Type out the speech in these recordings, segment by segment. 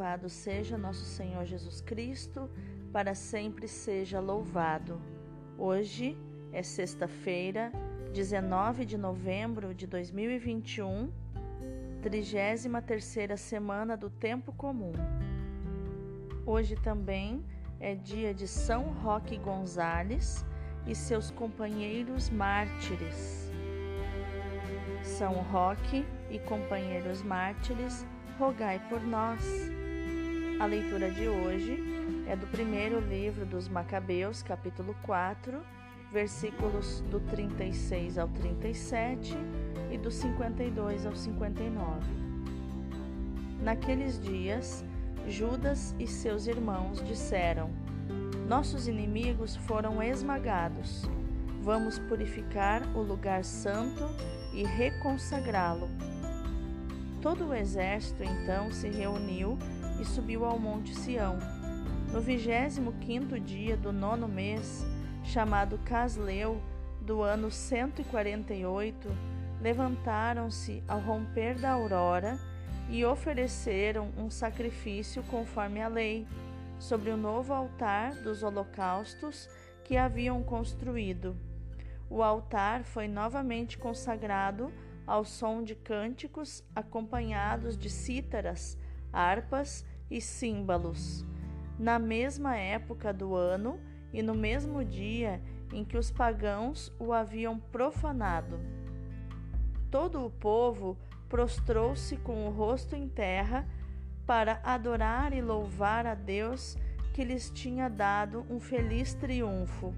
Louvado seja nosso Senhor Jesus Cristo, para sempre seja louvado. Hoje é sexta-feira, 19 de novembro de 2021, 33ª semana do tempo comum. Hoje também é dia de São Roque Gonzales e seus companheiros mártires. São Roque e companheiros mártires, rogai por nós. A leitura de hoje é do primeiro livro dos Macabeus, capítulo 4, versículos do 36 ao 37 e do 52 ao 59. Naqueles dias, Judas e seus irmãos disseram: Nossos inimigos foram esmagados. Vamos purificar o lugar santo e reconsagrá-lo Todo o exército então se reuniu e subiu ao monte Sião. No vigésimo quinto dia do nono mês, chamado Casleu, do ano 148, levantaram-se ao romper da aurora e ofereceram um sacrifício conforme a lei, sobre o novo altar dos holocaustos que haviam construído. O altar foi novamente consagrado ao som de cânticos acompanhados de cítaras, harpas e símbolos. Na mesma época do ano e no mesmo dia em que os pagãos o haviam profanado. Todo o povo prostrou-se com o rosto em terra para adorar e louvar a Deus que lhes tinha dado um feliz triunfo.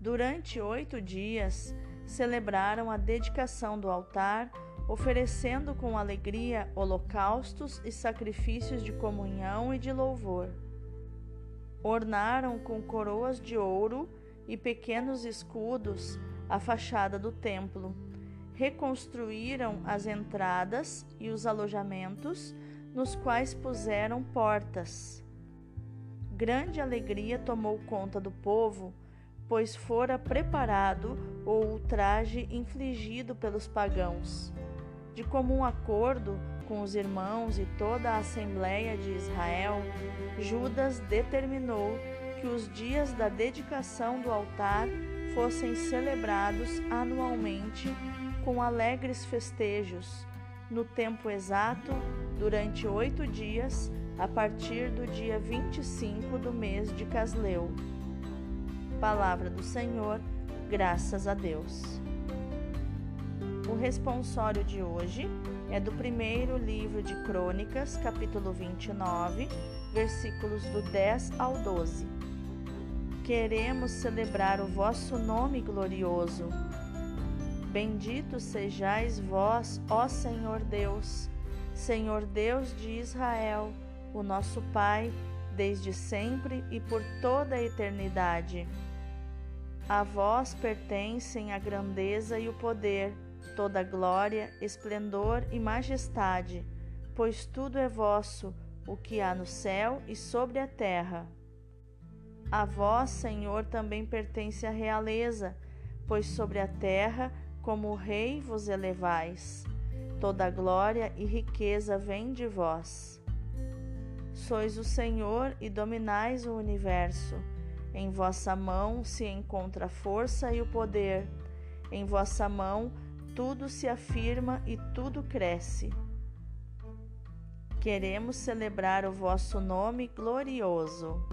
Durante oito dias, celebraram a dedicação do altar, oferecendo com alegria holocaustos e sacrifícios de comunhão e de louvor. Ornaram com coroas de ouro e pequenos escudos a fachada do templo. Reconstruíram as entradas e os alojamentos, nos quais puseram portas. Grande alegria tomou conta do povo pois fora preparado o ultraje infligido pelos pagãos. De comum acordo com os irmãos e toda a Assembleia de Israel, Judas determinou que os dias da dedicação do altar fossem celebrados anualmente com alegres festejos, no tempo exato, durante oito dias, a partir do dia 25 do mês de Casleu. Palavra do Senhor, graças a Deus. O responsório de hoje é do primeiro livro de Crônicas, capítulo 29, versículos do 10 ao 12. Queremos celebrar o vosso nome glorioso. Bendito sejais vós, ó Senhor Deus, Senhor Deus de Israel, o nosso Pai, desde sempre e por toda a eternidade. A vós pertencem a grandeza e o poder, toda glória, esplendor e majestade, pois tudo é vosso, o que há no céu e sobre a terra. A vós, Senhor, também pertence a realeza, pois sobre a terra, como rei, vos elevais. Toda glória e riqueza vem de vós. Sois o Senhor e dominais o universo. Em vossa mão se encontra a força e o poder. Em vossa mão tudo se afirma e tudo cresce. Queremos celebrar o vosso nome glorioso.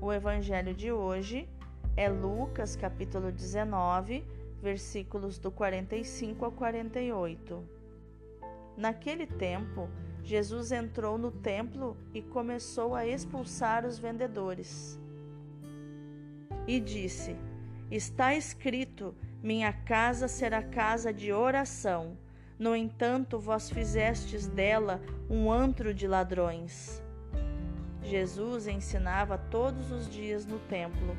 O evangelho de hoje é Lucas, capítulo 19, versículos do 45 ao 48. Naquele tempo, Jesus entrou no templo e começou a expulsar os vendedores. E disse: Está escrito: Minha casa será casa de oração. No entanto, vós fizestes dela um antro de ladrões. Jesus ensinava todos os dias no templo.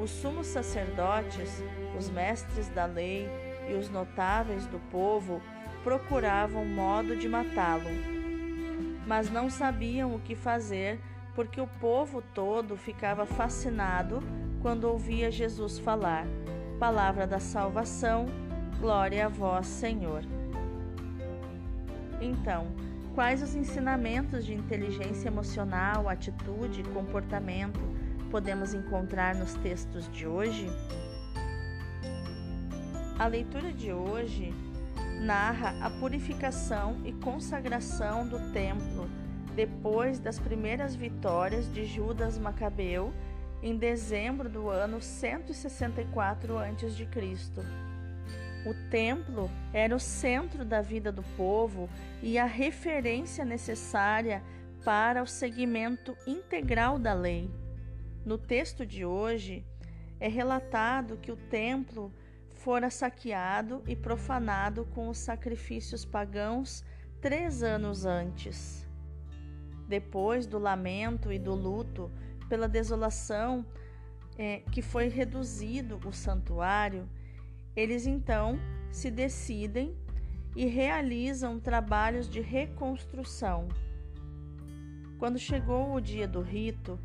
Os sumos sacerdotes, os mestres da lei e os notáveis do povo procuravam modo de matá-lo. Mas não sabiam o que fazer, porque o povo todo ficava fascinado quando ouvia Jesus falar. Palavra da salvação, glória a vós, Senhor. Então, Quais os ensinamentos de inteligência emocional, atitude e comportamento podemos encontrar nos textos de hoje? A leitura de hoje narra a purificação e consagração do templo depois das primeiras vitórias de Judas Macabeu em dezembro do ano 164 a.C. O templo era o centro da vida do povo e a referência necessária para o seguimento integral da lei. No texto de hoje, é relatado que o templo fora saqueado e profanado com os sacrifícios pagãos três anos antes. Depois do lamento e do luto pela desolação é, que foi reduzido o santuário, eles então se decidem e realizam trabalhos de reconstrução. Quando chegou o dia do rito,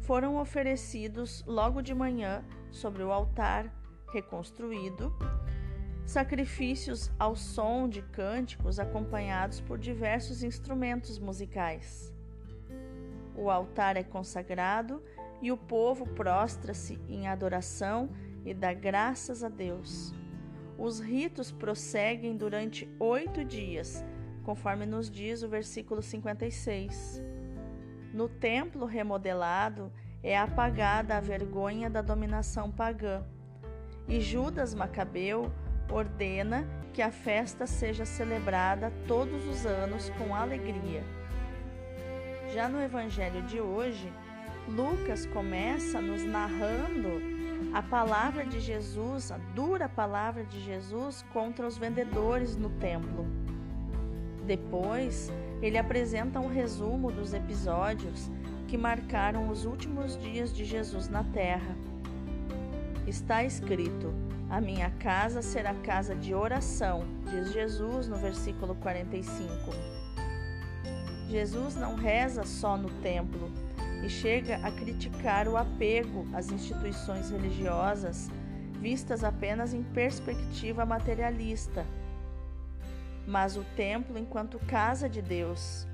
foram oferecidos logo de manhã sobre o altar reconstruído, sacrifícios ao som de cânticos acompanhados por diversos instrumentos musicais. O altar é consagrado e o povo prostra-se em adoração e dá graças a Deus. Os ritos prosseguem durante oito dias, conforme nos diz o versículo 56. No templo remodelado é apagada a vergonha da dominação pagã e Judas Macabeu ordena que a festa seja celebrada todos os anos com alegria. Já no evangelho de hoje, Lucas começa nos narrando a palavra de Jesus, a dura palavra de Jesus contra os vendedores no templo. Depois, ele apresenta um resumo dos episódios que marcaram os últimos dias de Jesus na terra. Está escrito: A minha casa será casa de oração, diz Jesus no versículo 45. Jesus não reza só no templo e chega a criticar o apego às instituições religiosas vistas apenas em perspectiva materialista. Mas o templo, enquanto casa de Deus,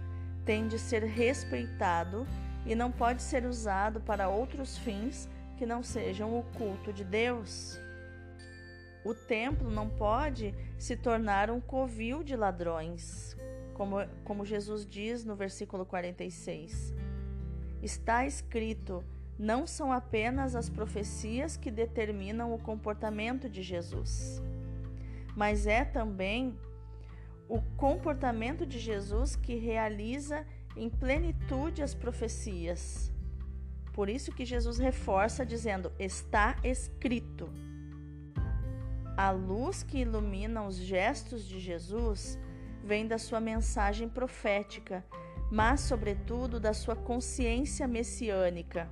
tem de ser respeitado e não pode ser usado para outros fins que não sejam o culto de Deus. O templo não pode se tornar um covil de ladrões, como, como Jesus diz no versículo 46. Está escrito: não são apenas as profecias que determinam o comportamento de Jesus, mas é também o comportamento de Jesus que realiza em plenitude as profecias. Por isso que Jesus reforça dizendo: está escrito. A luz que ilumina os gestos de Jesus vem da sua mensagem profética, mas, sobretudo, da sua consciência messiânica.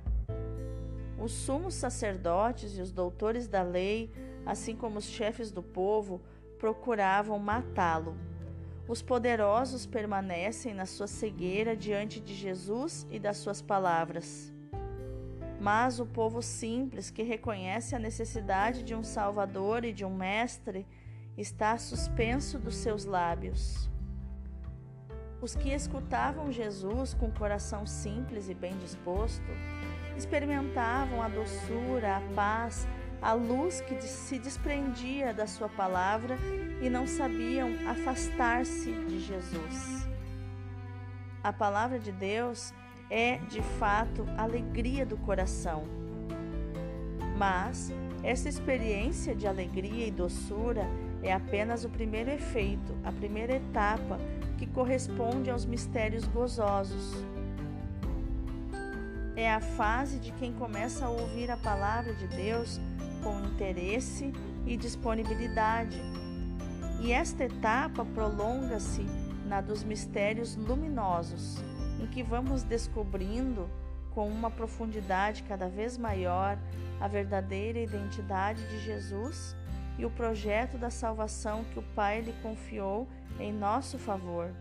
Os sumos sacerdotes e os doutores da lei, assim como os chefes do povo, procuravam matá-lo. Os poderosos permanecem na sua cegueira diante de Jesus e das suas palavras. Mas o povo simples, que reconhece a necessidade de um Salvador e de um Mestre, está suspenso dos seus lábios. Os que escutavam Jesus com coração simples e bem disposto, experimentavam a doçura, a paz, a luz que se desprendia da sua palavra e não sabiam afastar-se de Jesus. A palavra de Deus é, de fato, alegria do coração. Mas essa experiência de alegria e doçura é apenas o primeiro efeito, a primeira etapa que corresponde aos mistérios gozosos. É a fase de quem começa a ouvir a palavra de Deus com interesse e disponibilidade. E esta etapa prolonga-se na dos mistérios luminosos em que vamos descobrindo com uma profundidade cada vez maior a verdadeira identidade de Jesus e o projeto da salvação que o Pai lhe confiou em nosso favor.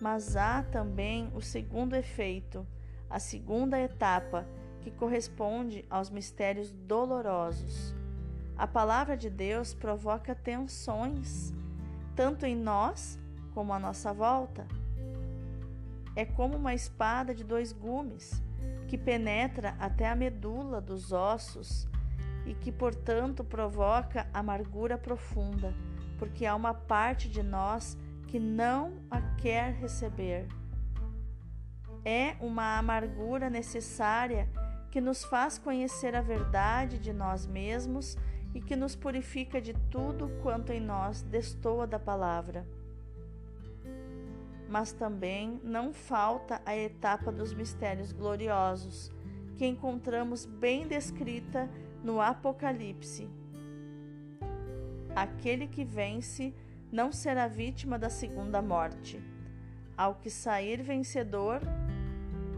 Mas há também o segundo efeito, a segunda etapa, que corresponde aos mistérios dolorosos. A palavra de Deus provoca tensões, tanto em nós como a nossa volta? É como uma espada de dois gumes que penetra até a medula dos ossos e que, portanto, provoca amargura profunda, porque há uma parte de nós que não a quer receber. É uma amargura necessária que nos faz conhecer a verdade de nós mesmos e que nos purifica de tudo quanto em nós destoa da palavra. Mas também não falta a etapa dos mistérios gloriosos, que encontramos bem descrita no Apocalipse. Aquele que vence não será vítima da segunda morte. Ao que sair vencedor,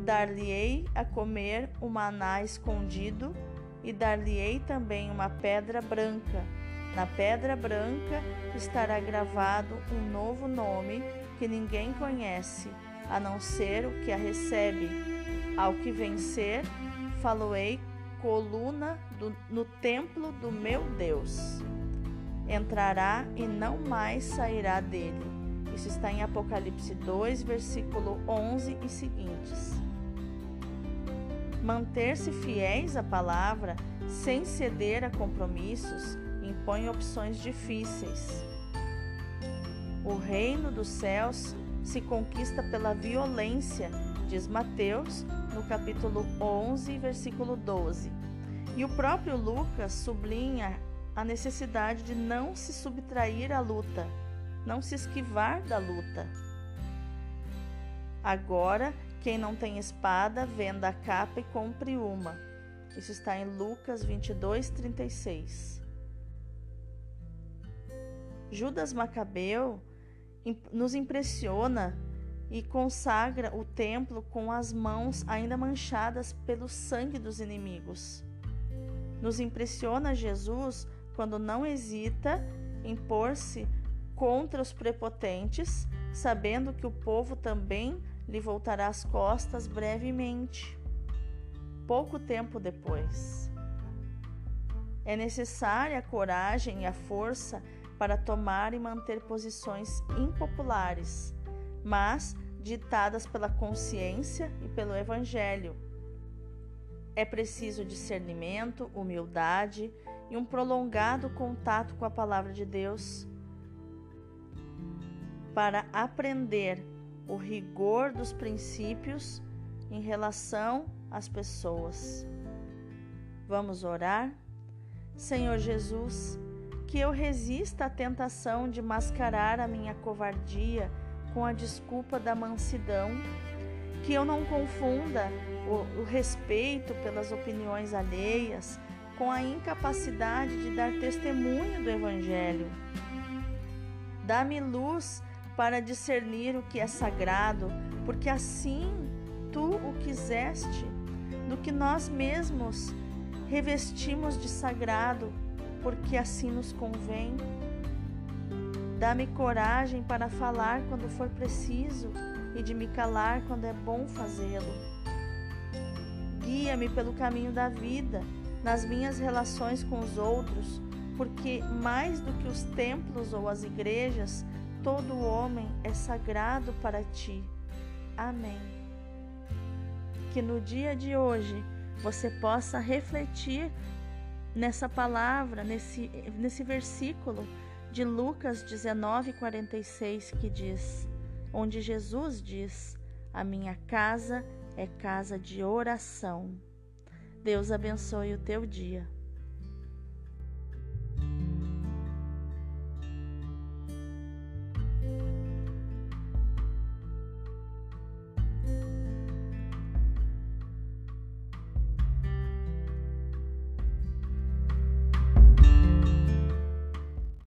dar-lhe-ei a comer o maná escondido e dar-lhe-ei também uma pedra branca. Na pedra branca estará gravado um novo nome que ninguém conhece, a não ser o que a recebe. Ao que vencer, faloei coluna do, no templo do meu Deus. Entrará e não mais sairá dele. Isso está em Apocalipse 2, versículo 11 e seguintes. Manter-se fiéis à palavra, sem ceder a compromissos, impõe opções difíceis. O reino dos céus se conquista pela violência, diz Mateus, no capítulo 11, versículo 12. E o próprio Lucas sublinha a necessidade de não se subtrair à luta, não se esquivar da luta. Agora quem não tem espada, venda a capa e compre uma. Isso está em Lucas 22, 36. Judas Macabeu nos impressiona e consagra o templo com as mãos ainda manchadas pelo sangue dos inimigos. Nos impressiona Jesus quando não hesita em pôr-se contra os prepotentes, sabendo que o povo também lhe voltará as costas brevemente, pouco tempo depois. É necessária a coragem e a força para tomar e manter posições impopulares, mas ditadas pela consciência e pelo Evangelho. É preciso discernimento, humildade e um prolongado contato com a Palavra de Deus para aprender o rigor dos princípios em relação às pessoas. Vamos orar? Senhor Jesus, que eu resista à tentação de mascarar a minha covardia com a desculpa da mansidão, que eu não confunda o, o respeito pelas opiniões alheias com a incapacidade de dar testemunho do Evangelho. Dá-me luz para discernir o que é sagrado, porque assim tu o quiseste, do que nós mesmos revestimos de sagrado, porque assim nos convém. Dá-me coragem para falar quando for preciso e de me calar quando é bom fazê-lo. Guia-me pelo caminho da vida, nas minhas relações com os outros, porque mais do que os templos ou as igrejas, todo homem é sagrado para ti. Amém. Que no dia de hoje você possa refletir nessa palavra, nesse, nesse versículo de Lucas 19:46 que diz, onde Jesus diz: "A minha casa é casa de oração". Deus abençoe o teu dia.